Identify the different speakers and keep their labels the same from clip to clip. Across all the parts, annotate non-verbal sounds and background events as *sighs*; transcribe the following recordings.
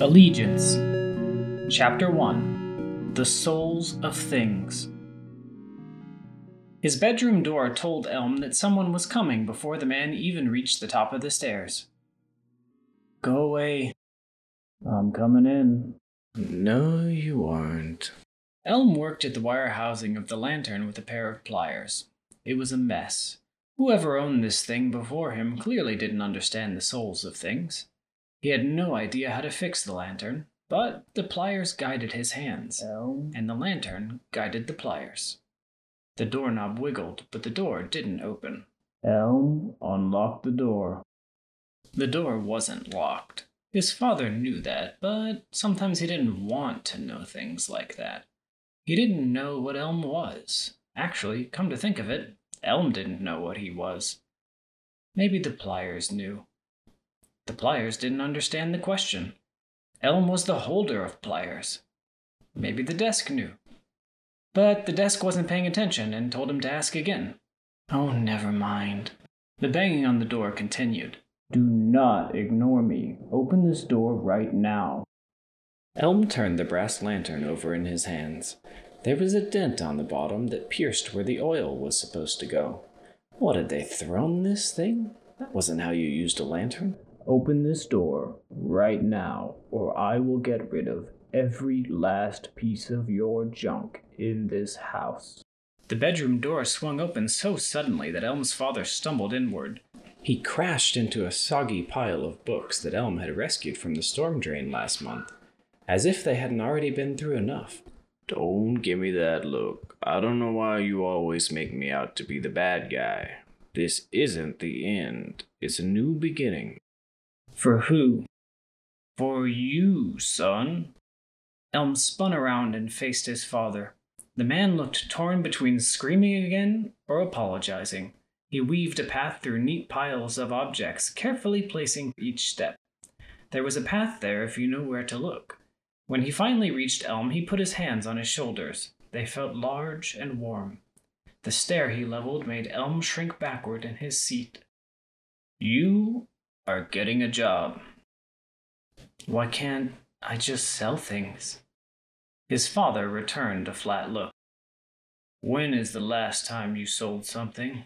Speaker 1: Allegiance, Chapter 1 The Souls of Things. His bedroom door told Elm that someone was coming before the man even reached the top of the stairs. Go away. I'm coming in.
Speaker 2: No, you aren't.
Speaker 1: Elm worked at the wire housing of the lantern with a pair of pliers. It was a mess. Whoever owned this thing before him clearly didn't understand the souls of things. He had no idea how to fix the lantern, but the pliers guided his hands,
Speaker 3: Elm.
Speaker 1: and the lantern guided the pliers. The doorknob wiggled, but the door didn't open.
Speaker 3: Elm, unlock the door.
Speaker 1: The door wasn't locked. His father knew that, but sometimes he didn't want to know things like that. He didn't know what Elm was. Actually, come to think of it, Elm didn't know what he was. Maybe the pliers knew. The pliers didn't understand the question. Elm was the holder of pliers. Maybe the desk knew. But the desk wasn't paying attention and told him to ask again. Oh, never mind. The banging on the door continued.
Speaker 3: Do not ignore me. Open this door right now.
Speaker 2: Elm turned the brass lantern over in his hands. There was a dent on the bottom that pierced where the oil was supposed to go. What had they thrown this thing? That wasn't how you used a lantern.
Speaker 3: Open this door right now, or I will get rid of every last piece of your junk in this house.
Speaker 1: The bedroom door swung open so suddenly that Elm's father stumbled inward.
Speaker 2: He crashed into a soggy pile of books that Elm had rescued from the storm drain last month, as if they hadn't already been through enough. Don't give me that look. I don't know why you always make me out to be the bad guy. This isn't the end, it's a new beginning.
Speaker 1: For who? For you, son. Elm spun around and faced his father. The man looked torn between screaming again or apologizing. He weaved a path through neat piles of objects, carefully placing each step. There was a path there if you knew where to look. When he finally reached Elm, he put his hands on his shoulders. They felt large and warm. The stare he leveled made Elm shrink backward in his seat. You are getting a job. Why can't I just sell things? His father returned a flat look. When is the last time you sold something?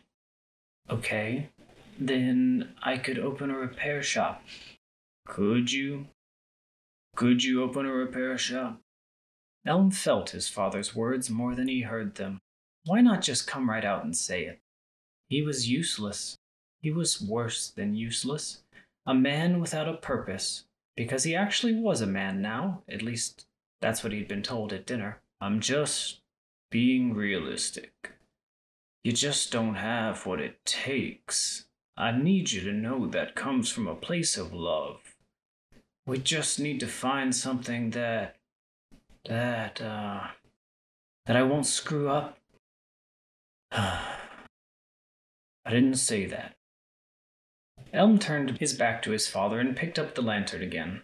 Speaker 1: Okay, then I could open a repair shop. Could you? Could you open a repair shop? Elm felt his father's words more than he heard them. Why not just come right out and say it? He was useless. He was worse than useless. A man without a purpose. Because he actually was a man now. At least, that's what he'd been told at dinner. I'm just being realistic. You just don't have what it takes. I need you to know that comes from a place of love. We just need to find something that. that, uh. that I won't screw up. *sighs* I didn't say that. Elm turned his back to his father and picked up the lantern again.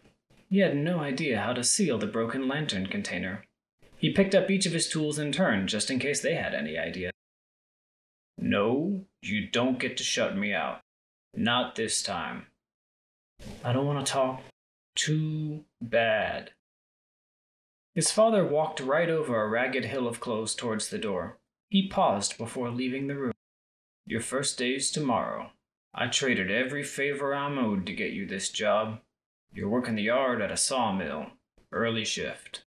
Speaker 1: He had no idea how to seal the broken lantern container. He picked up each of his tools in turn, just in case they had any idea. No, you don't get to shut me out. Not this time. I don't want to talk. Too bad. His father walked right over a ragged hill of clothes towards the door. He paused before leaving the room. Your first day's tomorrow. I traded every favor I'm owed to get you this job. You're working the yard at a sawmill. Early shift.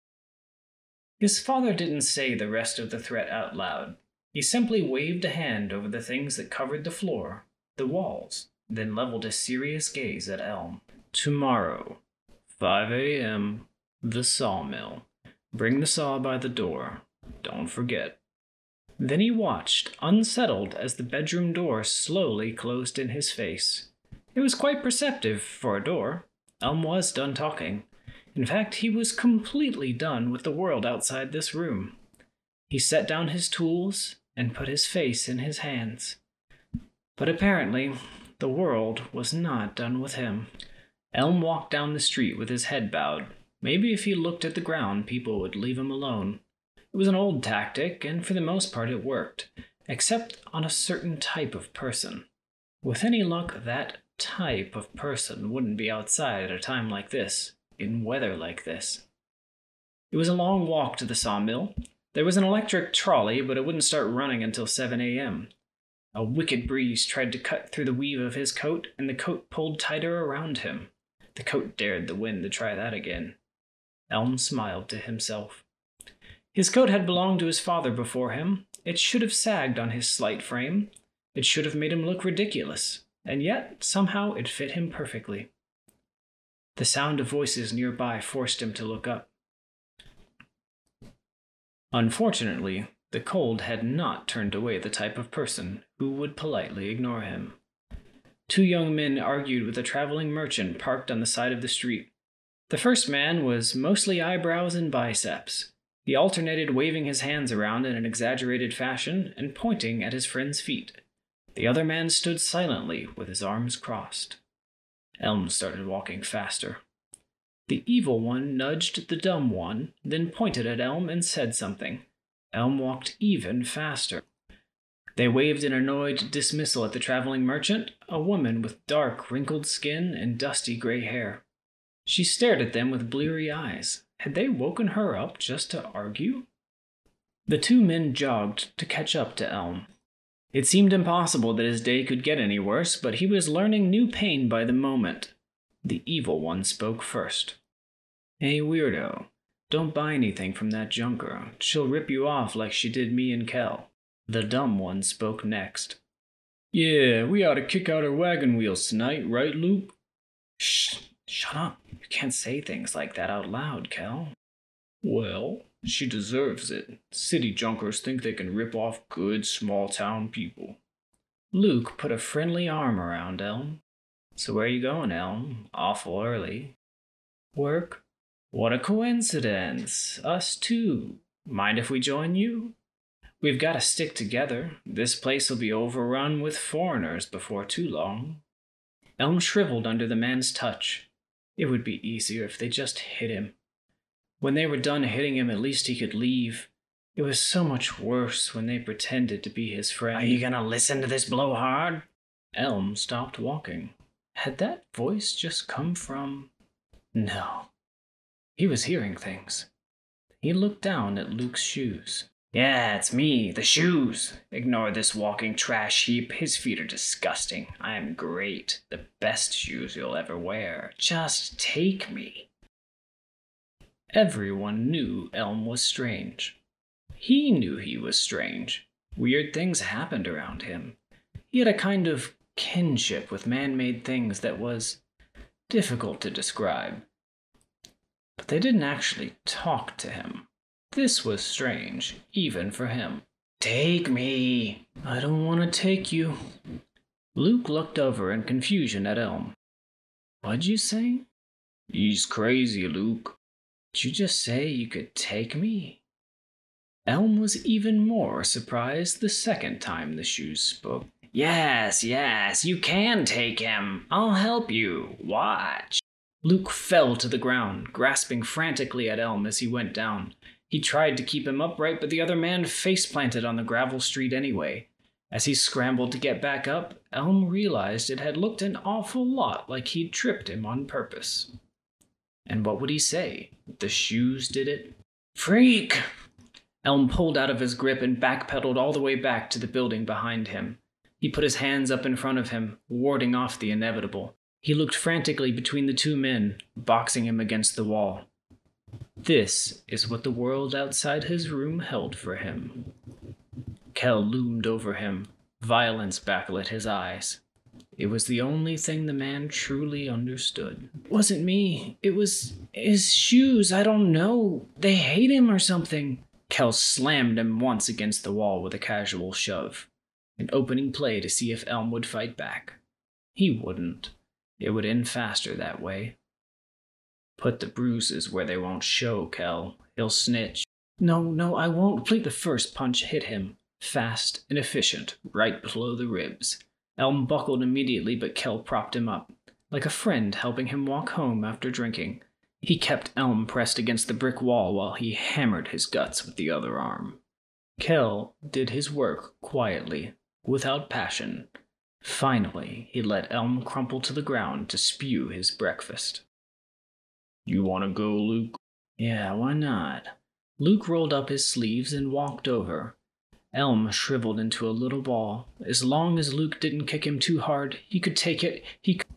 Speaker 1: His father didn't say the rest of the threat out loud. He simply waved a hand over the things that covered the floor, the walls, then leveled a serious gaze at Elm. Tomorrow, 5 a.m., the sawmill. Bring the saw by the door. Don't forget. Then he watched, unsettled, as the bedroom door slowly closed in his face. It was quite perceptive for a door. Elm was done talking. In fact, he was completely done with the world outside this room. He set down his tools and put his face in his hands. But apparently, the world was not done with him. Elm walked down the street with his head bowed. Maybe if he looked at the ground, people would leave him alone. It was an old tactic, and for the most part it worked, except on a certain type of person. With any luck, that type of person wouldn't be outside at a time like this, in weather like this. It was a long walk to the sawmill. There was an electric trolley, but it wouldn't start running until 7 a.m. A wicked breeze tried to cut through the weave of his coat, and the coat pulled tighter around him. The coat dared the wind to try that again. Elm smiled to himself. His coat had belonged to his father before him. It should have sagged on his slight frame. It should have made him look ridiculous, and yet somehow it fit him perfectly. The sound of voices nearby forced him to look up. Unfortunately, the cold had not turned away the type of person who would politely ignore him. Two young men argued with a traveling merchant parked on the side of the street. The first man was mostly eyebrows and biceps. He alternated waving his hands around in an exaggerated fashion and pointing at his friend's feet. The other man stood silently with his arms crossed. Elm started walking faster. The evil one nudged the dumb one, then pointed at Elm and said something. Elm walked even faster. They waved an annoyed dismissal at the traveling merchant, a woman with dark, wrinkled skin and dusty gray hair. She stared at them with bleary eyes. Had they woken her up just to argue? The two men jogged to catch up to Elm. It seemed impossible that his day could get any worse, but he was learning new pain by the moment. The evil one spoke first. Hey, weirdo, don't buy anything from that junker. She'll rip you off like she did me and Kel. The dumb one spoke next. Yeah, we ought to kick out our wagon wheels tonight, right, Luke? Shh, shut up. You can't say things like that out loud, Kel. Well, she deserves it. City junkers think they can rip off good small town people. Luke put a friendly arm around Elm. So where are you going, Elm? Awful early. Work? What a coincidence. Us too. Mind if we join you? We've got to stick together. This place will be overrun with foreigners before too long. Elm shriveled under the man's touch. It would be easier if they just hit him. When they were done hitting him, at least he could leave. It was so much worse when they pretended to be his friend. Are you gonna listen to this blowhard? Elm stopped walking. Had that voice just come from. No. He was hearing things. He looked down at Luke's shoes. Yeah, it's me, the shoes. Ignore this walking trash heap. His feet are disgusting. I am great. The best shoes you'll ever wear. Just take me. Everyone knew Elm was strange. He knew he was strange. Weird things happened around him. He had a kind of kinship with man made things that was difficult to describe. But they didn't actually talk to him. This was strange, even for him. Take me. I don't want to take you. Luke looked over in confusion at Elm. What'd you say? He's crazy, Luke. Did you just say you could take me? Elm was even more surprised the second time the shoes spoke. Yes, yes, you can take him. I'll help you. Watch. Luke fell to the ground, grasping frantically at Elm as he went down. He tried to keep him upright, but the other man face planted on the gravel street anyway. As he scrambled to get back up, Elm realized it had looked an awful lot like he'd tripped him on purpose. And what would he say? The shoes did it? Freak! Elm pulled out of his grip and backpedaled all the way back to the building behind him. He put his hands up in front of him, warding off the inevitable. He looked frantically between the two men, boxing him against the wall. This is what the world outside his room held for him. Kell loomed over him, violence backlit his eyes. It was the only thing the man truly understood. Wasn't me. It was his shoes. I don't know. They hate him or something. Kell slammed him once against the wall with a casual shove, an opening play to see if Elm would fight back. He wouldn't. It would end faster that way. Put the bruises where they won't show, Kel. He'll snitch. No, no, I won't. Please, the first punch hit him. Fast and efficient, right below the ribs. Elm buckled immediately, but Kel propped him up. like a friend helping him walk home after drinking. He kept Elm pressed against the brick wall while he hammered his guts with the other arm. Kell did his work quietly, without passion. Finally, he let Elm crumple to the ground to spew his breakfast.
Speaker 3: You want to go, Luke?
Speaker 1: Yeah, why not? Luke rolled up his sleeves and walked over. Elm shriveled into a little ball. As long as Luke didn't kick him too hard, he could take it. He could.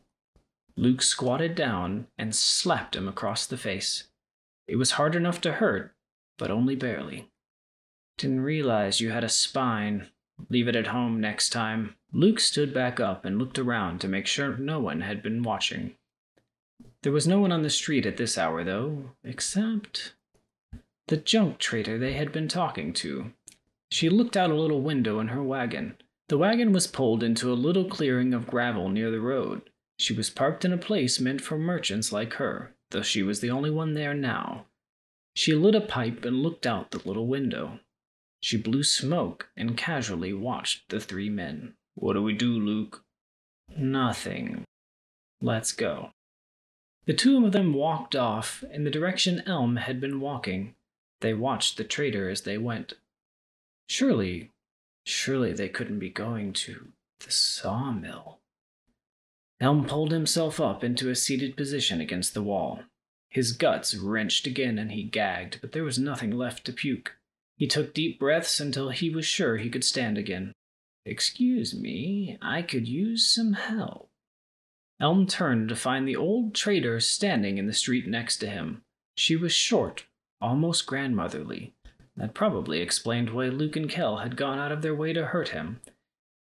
Speaker 1: Luke squatted down and slapped him across the face. It was hard enough to hurt, but only barely. Didn't realize you had a spine. Leave it at home next time. Luke stood back up and looked around to make sure no one had been watching. There was no one on the street at this hour, though, except the junk trader they had been talking to. She looked out a little window in her wagon. The wagon was pulled into a little clearing of gravel near the road. She was parked in a place meant for merchants like her, though she was the only one there now. She lit a pipe and looked out the little window. She blew smoke and casually watched the three men.
Speaker 3: What do we do, Luke?
Speaker 1: Nothing. Let's go. The two of them walked off in the direction Elm had been walking. They watched the trader as they went. Surely, surely they couldn't be going to the sawmill. Elm pulled himself up into a seated position against the wall. His guts wrenched again and he gagged, but there was nothing left to puke. He took deep breaths until he was sure he could stand again. Excuse me, I could use some help. Elm turned to find the old trader standing in the street next to him. She was short, almost grandmotherly. That probably explained why Luke and Kel had gone out of their way to hurt him.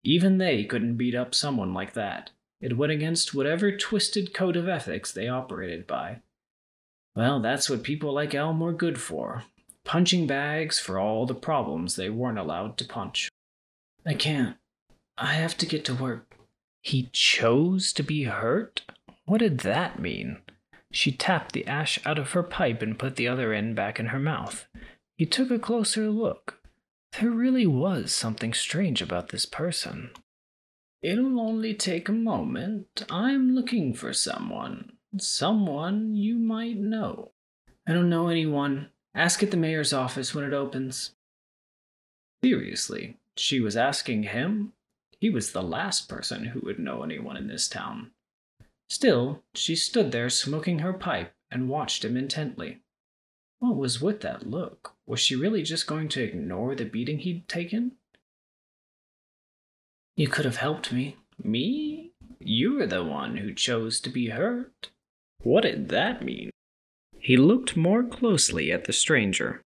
Speaker 1: Even they couldn't beat up someone like that. It went against whatever twisted code of ethics they operated by. Well, that's what people like Elm were good for punching bags for all the problems they weren't allowed to punch. I can't. I have to get to work. He chose to be hurt? What did that mean? She tapped the ash out of her pipe and put the other end back in her mouth. He took a closer look. There really was something strange about this person. It'll only take a moment. I'm looking for someone. Someone you might know. I don't know anyone. Ask at the mayor's office when it opens. Seriously, she was asking him? He was the last person who would know anyone in this town. Still, she stood there smoking her pipe and watched him intently. What was with that look? Was she really just going to ignore the beating he'd taken? You could have helped me. Me? You were the one who chose to be hurt. What did that mean? He looked more closely at the stranger.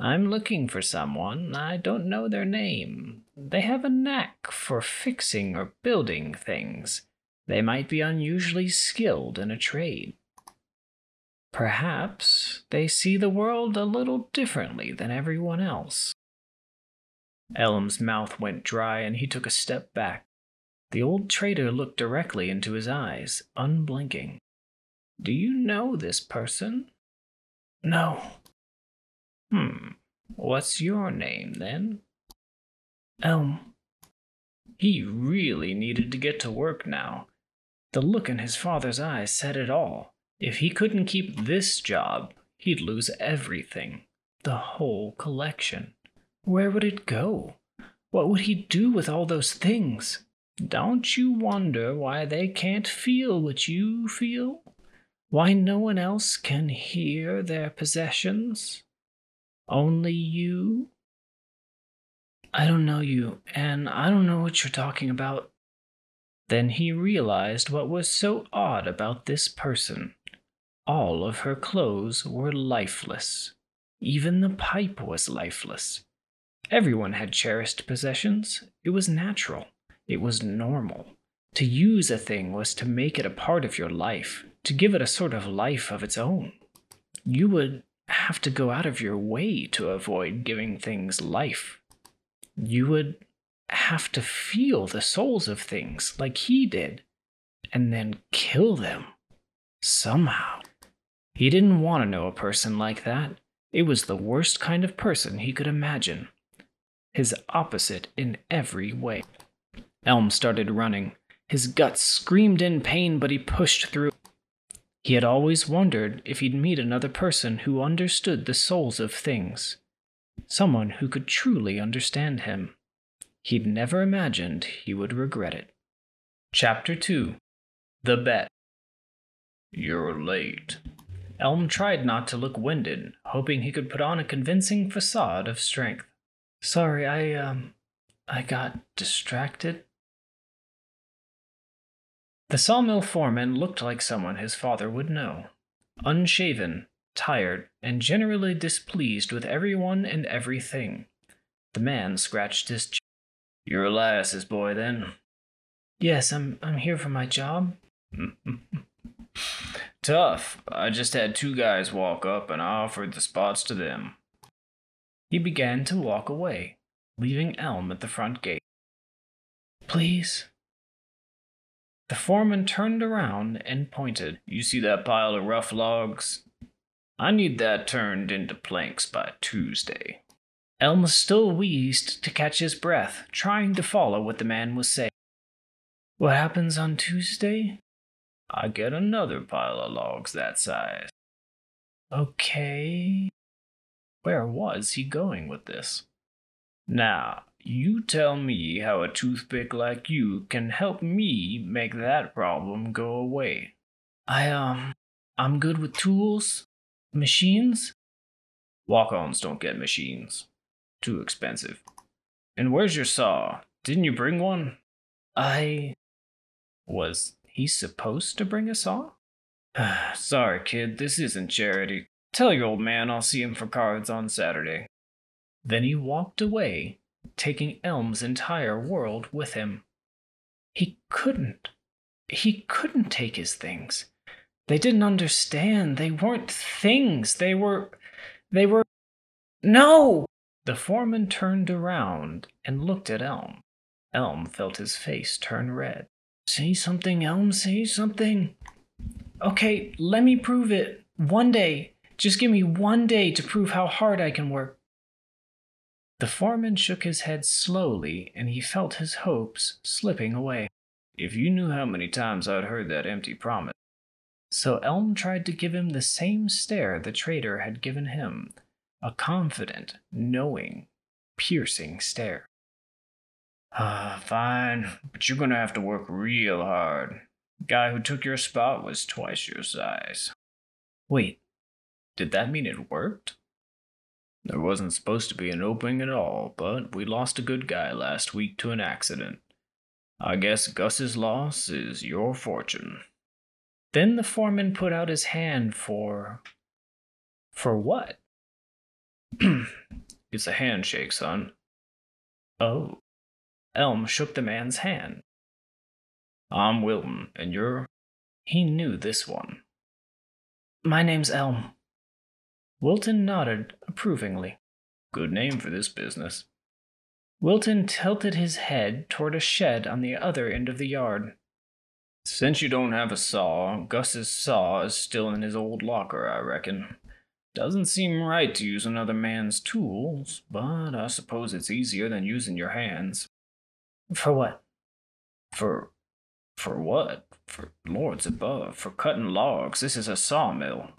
Speaker 1: I'm looking for someone. I don't know their name. They have a knack for fixing or building things. They might be unusually skilled in a trade. Perhaps they see the world a little differently than everyone else. Elm's mouth went dry and he took a step back. The old trader looked directly into his eyes, unblinking. Do you know this person? No. Hmm. What's your name then? Elm. He really needed to get to work now. The look in his father's eyes said it all. If he couldn't keep this job, he'd lose everything the whole collection. Where would it go? What would he do with all those things? Don't you wonder why they can't feel what you feel? Why no one else can hear their possessions? Only you? I don't know you, and I don't know what you're talking about. Then he realized what was so odd about this person. All of her clothes were lifeless. Even the pipe was lifeless. Everyone had cherished possessions. It was natural. It was normal. To use a thing was to make it a part of your life, to give it a sort of life of its own. You would have to go out of your way to avoid giving things life. You would have to feel the souls of things like he did, and then kill them. Somehow. He didn't want to know a person like that. It was the worst kind of person he could imagine his opposite in every way. Elm started running. His guts screamed in pain, but he pushed through. He had always wondered if he'd meet another person who understood the souls of things, someone who could truly understand him. He'd never imagined he would regret it. Chapter 2 The Bet You're late. Elm tried not to look winded, hoping he could put on a convincing facade of strength. Sorry, I, um, I got distracted. The sawmill foreman looked like someone his father would know. Unshaven, tired, and generally displeased with everyone and everything. The man scratched his chin. You're Elias's boy, then? Yes, I'm, I'm here for my job. *laughs* Tough. I just had two guys walk up and I offered the spots to them. He began to walk away, leaving Elm at the front gate. Please. The foreman turned around and pointed. You see that pile of rough logs? I need that turned into planks by Tuesday. Elm still wheezed to catch his breath, trying to follow what the man was saying. What happens on Tuesday? I get another pile of logs that size. Okay. Where was he going with this? Now, you tell me how a toothpick like you can help me make that problem go away. I, um, I'm good with tools, machines. Walk ons don't get machines. Too expensive. And where's your saw? Didn't you bring one? I. Was he supposed to bring a saw? *sighs* Sorry, kid, this isn't charity. Tell your old man I'll see him for cards on Saturday. Then he walked away, taking Elm's entire world with him. He couldn't. He couldn't take his things. They didn't understand. They weren't things. They were. They were. No! The foreman turned around and looked at Elm. Elm felt his face turn red. Say something, Elm, say something. Okay, let me prove it. One day. Just give me one day to prove how hard I can work. The foreman shook his head slowly, and he felt his hopes slipping away. If you knew how many times I'd heard that empty promise. So Elm tried to give him the same stare the trader had given him a confident, knowing, piercing stare. Ah, fine, but you're gonna have to work real hard. The guy who took your spot was twice your size. Wait, did that mean it worked? There wasn't supposed to be an opening at all, but we lost a good guy last week to an accident. I guess Gus's loss is your fortune. Then the foreman put out his hand for. For what? *clears throat* it's a handshake, son. Oh. Elm shook the man's hand. I'm Wilton, and you're. He knew this one. My name's Elm. Wilton nodded approvingly. Good name for this business. Wilton tilted his head toward a shed on the other end of the yard. Since you don't have a saw, Gus's saw is still in his old locker, I reckon. Doesn't seem right to use another man's tools, but I suppose it's easier than using your hands. For what? For. for what? For lords above, for cutting logs. This is a sawmill.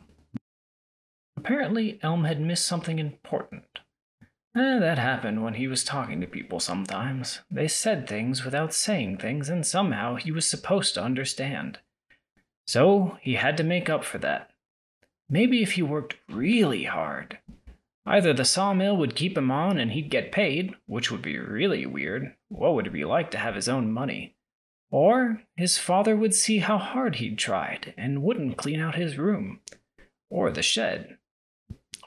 Speaker 1: Apparently, Elm had missed something important. Eh, that happened when he was talking to people sometimes. They said things without saying things, and somehow he was supposed to understand. So he had to make up for that. Maybe if he worked really hard. Either the sawmill would keep him on and he'd get paid, which would be really weird. What would it be like to have his own money? Or his father would see how hard he'd tried and wouldn't clean out his room, or the shed,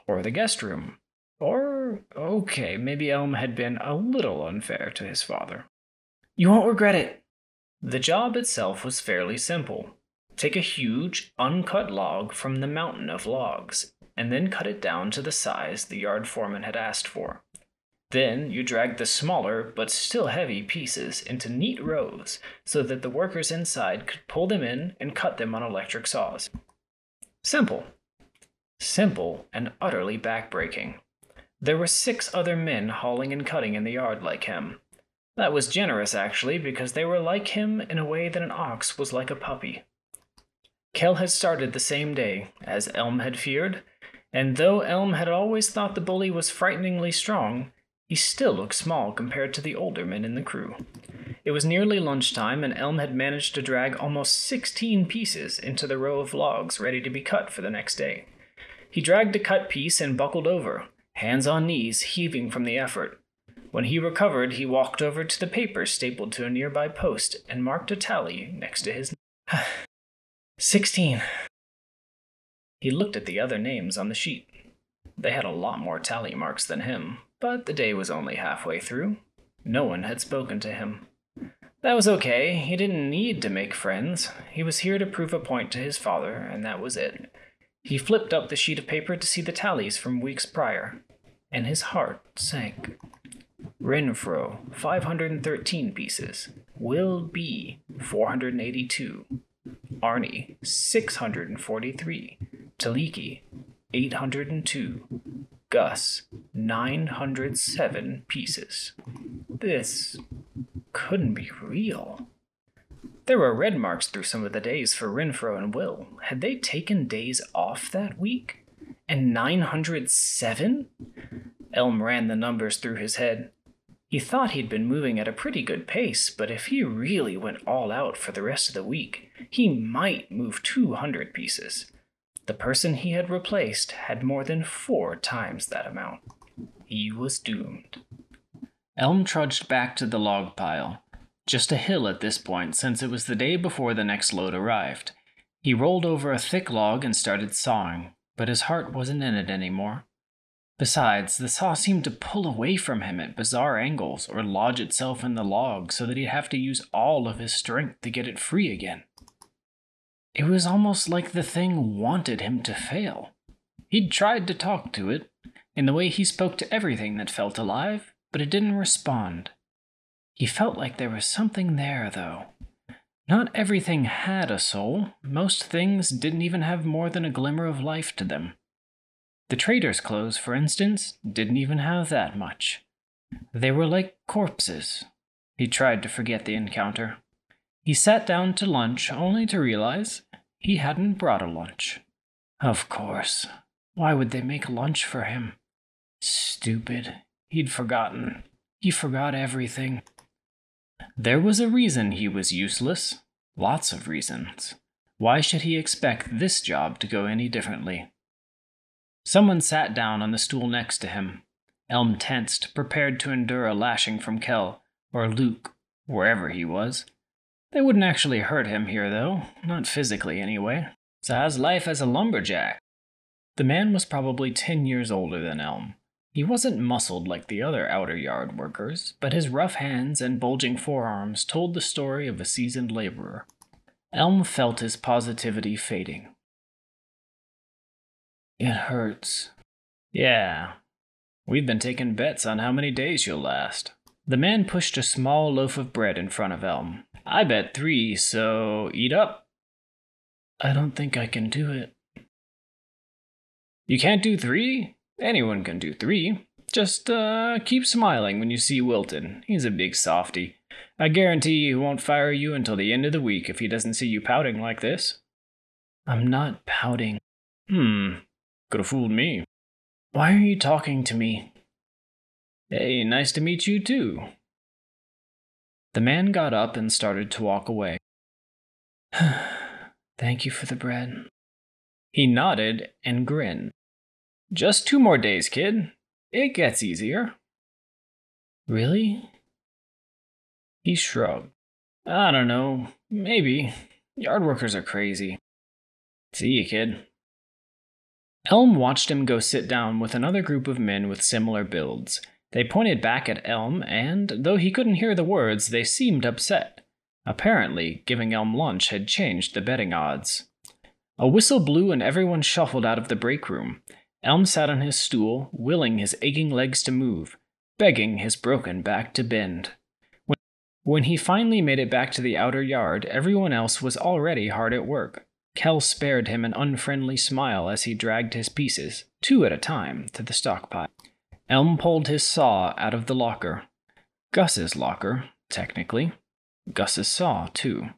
Speaker 1: or the guest room. Or, okay, maybe Elm had been a little unfair to his father. You won't regret it. The job itself was fairly simple. Take a huge, uncut log from the mountain of logs, and then cut it down to the size the yard foreman had asked for. Then you drag the smaller but still heavy pieces into neat rows so that the workers inside could pull them in and cut them on electric saws. Simple. Simple and utterly backbreaking. There were six other men hauling and cutting in the yard like him. That was generous, actually, because they were like him in a way that an ox was like a puppy. Kell had started the same day, as Elm had feared, and though Elm had always thought the bully was frighteningly strong, he still looked small compared to the older men in the crew. It was nearly lunchtime, and Elm had managed to drag almost sixteen pieces into the row of logs ready to be cut for the next day. He dragged a cut piece and buckled over, hands on knees, heaving from the effort. When he recovered, he walked over to the paper stapled to a nearby post and marked a tally next to his. *sighs* Sixteen. He looked at the other names on the sheet. They had a lot more tally marks than him, but the day was only halfway through. No one had spoken to him. That was okay. He didn't need to make friends. He was here to prove a point to his father, and that was it. He flipped up the sheet of paper to see the tallies from weeks prior, and his heart sank. Renfro, 513 pieces. Will B, 482. Arnie, 643. Taliki, 802. Gus, 907 pieces. This couldn't be real. There were red marks through some of the days for Renfro and Will. Had they taken days off that week? And 907? Elm ran the numbers through his head. He thought he'd been moving at a pretty good pace, but if he really went all out for the rest of the week, he might move 200 pieces. The person he had replaced had more than four times that amount. He was doomed. Elm trudged back to the log pile. Just a hill at this point, since it was the day before the next load arrived. He rolled over a thick log and started sawing, but his heart wasn't in it anymore. Besides, the saw seemed to pull away from him at bizarre angles or lodge itself in the log so that he'd have to use all of his strength to get it free again. It was almost like the thing wanted him to fail. He'd tried to talk to it, in the way he spoke to everything that felt alive, but it didn't respond. He felt like there was something there, though. Not everything had a soul. Most things didn't even have more than a glimmer of life to them. The trader's clothes, for instance, didn't even have that much. They were like corpses. He tried to forget the encounter. He sat down to lunch only to realize he hadn't brought a lunch. Of course. Why would they make lunch for him? Stupid. He'd forgotten. He forgot everything. There was a reason he was useless. Lots of reasons. Why should he expect this job to go any differently? Someone sat down on the stool next to him. Elm tensed, prepared to endure a lashing from Kell, or Luke, wherever he was. They wouldn't actually hurt him here, though, not physically anyway. So, how's life as a lumberjack? The man was probably ten years older than Elm. He wasn't muscled like the other outer yard workers, but his rough hands and bulging forearms told the story of a seasoned laborer. Elm felt his positivity fading. It hurts. Yeah. We've been taking bets on how many days you'll last. The man pushed a small loaf of bread in front of Elm. I bet three, so eat up. I don't think I can do it. You can't do three? Anyone can do three. Just uh, keep smiling when you see Wilton. He's a big softy. I guarantee he won't fire you until the end of the week if he doesn't see you pouting like this. I'm not pouting. Hmm, could have fooled me. Why are you talking to me? Hey, nice to meet you too. The man got up and started to walk away. *sighs* Thank you for the bread. He nodded and grinned. Just two more days, kid. It gets easier. Really? He shrugged. I don't know. Maybe. Yard workers are crazy. See you, kid. Elm watched him go sit down with another group of men with similar builds. They pointed back at Elm, and though he couldn't hear the words, they seemed upset. Apparently, giving Elm lunch had changed the betting odds. A whistle blew and everyone shuffled out of the break room. Elm sat on his stool, willing his aching legs to move, begging his broken back to bend. When he finally made it back to the outer yard, everyone else was already hard at work. Kell spared him an unfriendly smile as he dragged his pieces, two at a time, to the stockpile. Elm pulled his saw out of the locker.
Speaker 2: Gus's locker, technically. Gus's saw, too.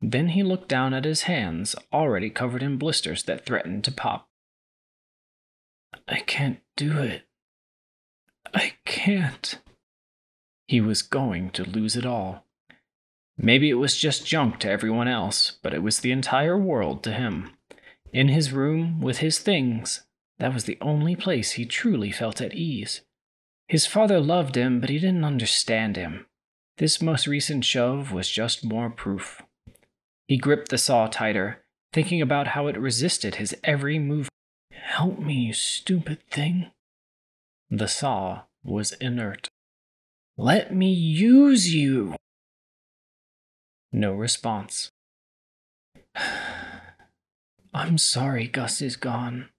Speaker 2: Then he looked down at his hands, already covered in blisters that threatened to pop. I can't do it. I can't. He was going to lose it all. Maybe it was just junk to everyone else, but it was the entire world to him. In his room, with his things, that was the only place he truly felt at ease. His father loved him, but he didn't understand him. This most recent shove was just more proof. He gripped the saw tighter, thinking about how it resisted his every move. Help me, you stupid thing. The saw was inert. Let me use you. No response. *sighs* I'm sorry Gus is gone.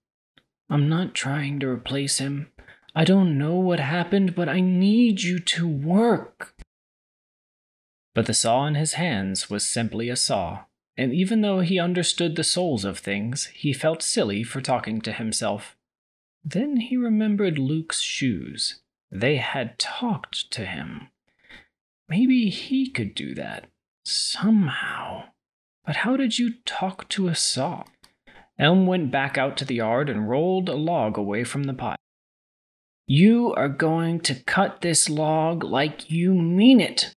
Speaker 2: I'm not trying to replace him. I don't know what happened, but I need you to work. But the saw in his hands was simply a saw, and even though he understood the souls of things, he felt silly for talking to himself. Then he remembered Luke's shoes. They had talked to him. Maybe he could do that. Somehow. But how did you talk to a saw? Elm went back out to the yard and rolled a log away from the pile. You are going to cut this log like you mean it.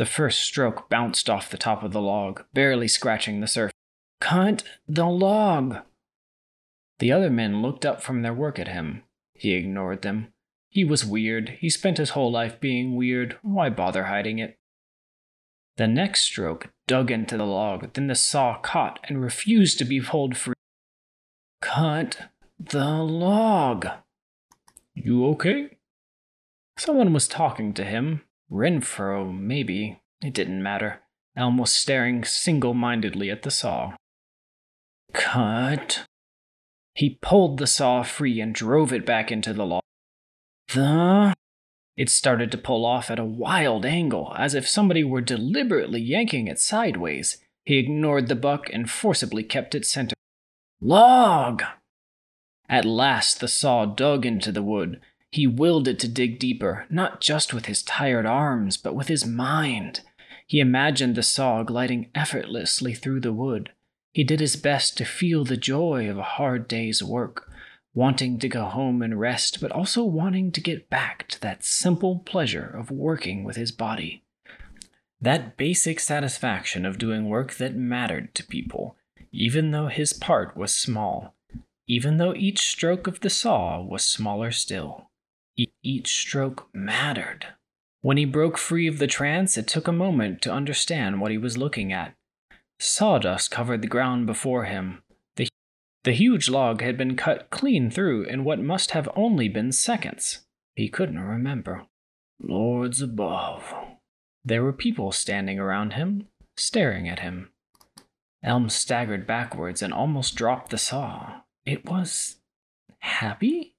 Speaker 2: The first stroke bounced off the top of the log, barely scratching the surface. Cut the log. The other men looked up from their work at him. He ignored them. He was weird. He spent his whole life being weird. Why bother hiding it? The next stroke dug into the log, then the saw caught and refused to be pulled free. Cut the log. You okay? Someone was talking to him. Renfro, maybe. It didn't matter. Elm was staring single mindedly at the saw. Cut. He pulled the saw free and drove it back into the log. The it started to pull off at a wild angle, as if somebody were deliberately yanking it sideways. He ignored the buck and forcibly kept it centered. Log! At last the saw dug into the wood. He willed it to dig deeper, not just with his tired arms, but with his mind. He imagined the saw gliding effortlessly through the wood. He did his best to feel the joy of a hard day's work wanting to go home and rest, but also wanting to get back to that simple pleasure of working with his body. That basic satisfaction of doing work that mattered to people, even though his part was small, even though each stroke of the saw was smaller still. Each stroke mattered. When he broke free of the trance, it took a moment to understand what he was looking at. Sawdust covered the ground before him, the the huge log had been cut clean through in what must have only been seconds. He couldn't remember. Lords above. There were people standing around him, staring at him. Elm staggered backwards and almost dropped the saw. It was happy?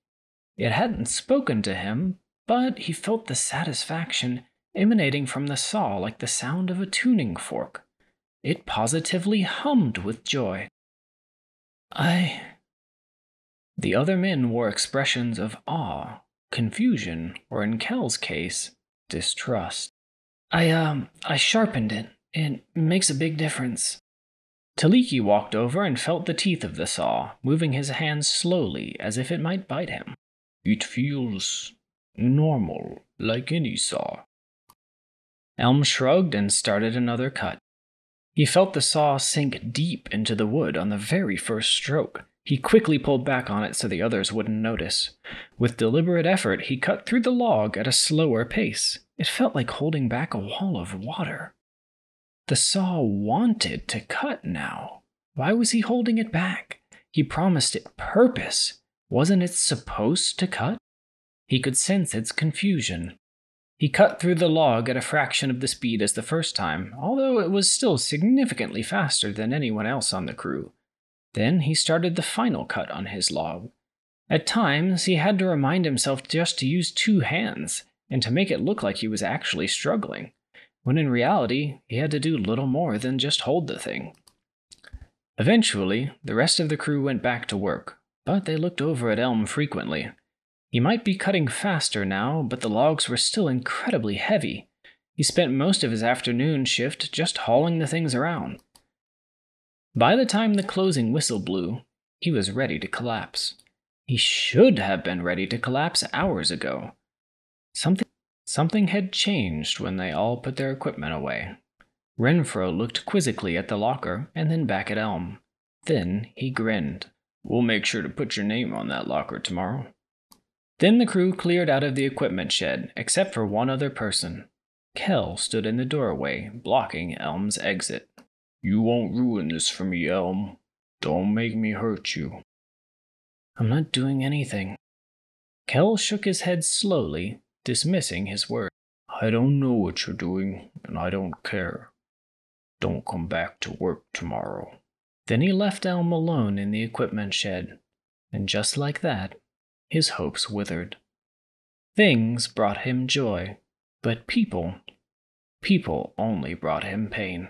Speaker 2: It hadn't spoken to him, but he felt the satisfaction emanating from the saw like the sound of a tuning fork. It positively hummed with joy. I. The other men wore expressions of awe, confusion, or in Kel's case, distrust. I, um, I sharpened it. It makes a big difference. Taliki walked over and felt the teeth of the saw, moving his hands slowly as if it might bite him. It feels normal, like any saw. Elm shrugged and started another cut. He felt the saw sink deep into the wood on the very first stroke. He quickly pulled back on it so the others wouldn't notice. With deliberate effort, he cut through the log at a slower pace. It felt like holding back a wall of water. The saw wanted to cut now. Why was he holding it back? He promised it purpose. Wasn't it supposed to cut? He could sense its confusion. He cut through the log at a fraction of the speed as the first time, although it was still significantly faster than anyone else on the crew. Then he started the final cut on his log. At times, he had to remind himself just to use two hands and to make it look like he was actually struggling, when in reality, he had to do little more than just hold the thing. Eventually, the rest of the crew went back to work, but they looked over at Elm frequently.
Speaker 1: He might be cutting faster now, but the logs were still incredibly heavy. He spent most of his afternoon shift just hauling the things around. By the time the closing whistle blew, he was ready to collapse. He should have been ready to collapse hours ago. Something, something had changed when they all put their equipment away. Renfro looked quizzically at the locker and then back at Elm. Then he grinned. We'll make sure to put your name on that locker tomorrow. Then the crew cleared out of the equipment shed, except for one other person. Kel stood in the doorway, blocking Elm's exit. You won't ruin this for me, Elm. Don't make me hurt you. I'm not doing anything. Kel shook his head slowly, dismissing his words. I don't know what you're doing, and I don't care. Don't come back to work tomorrow. Then he left Elm alone in the equipment shed, and just like that, his hopes withered. Things brought him joy, but people, people only brought him pain.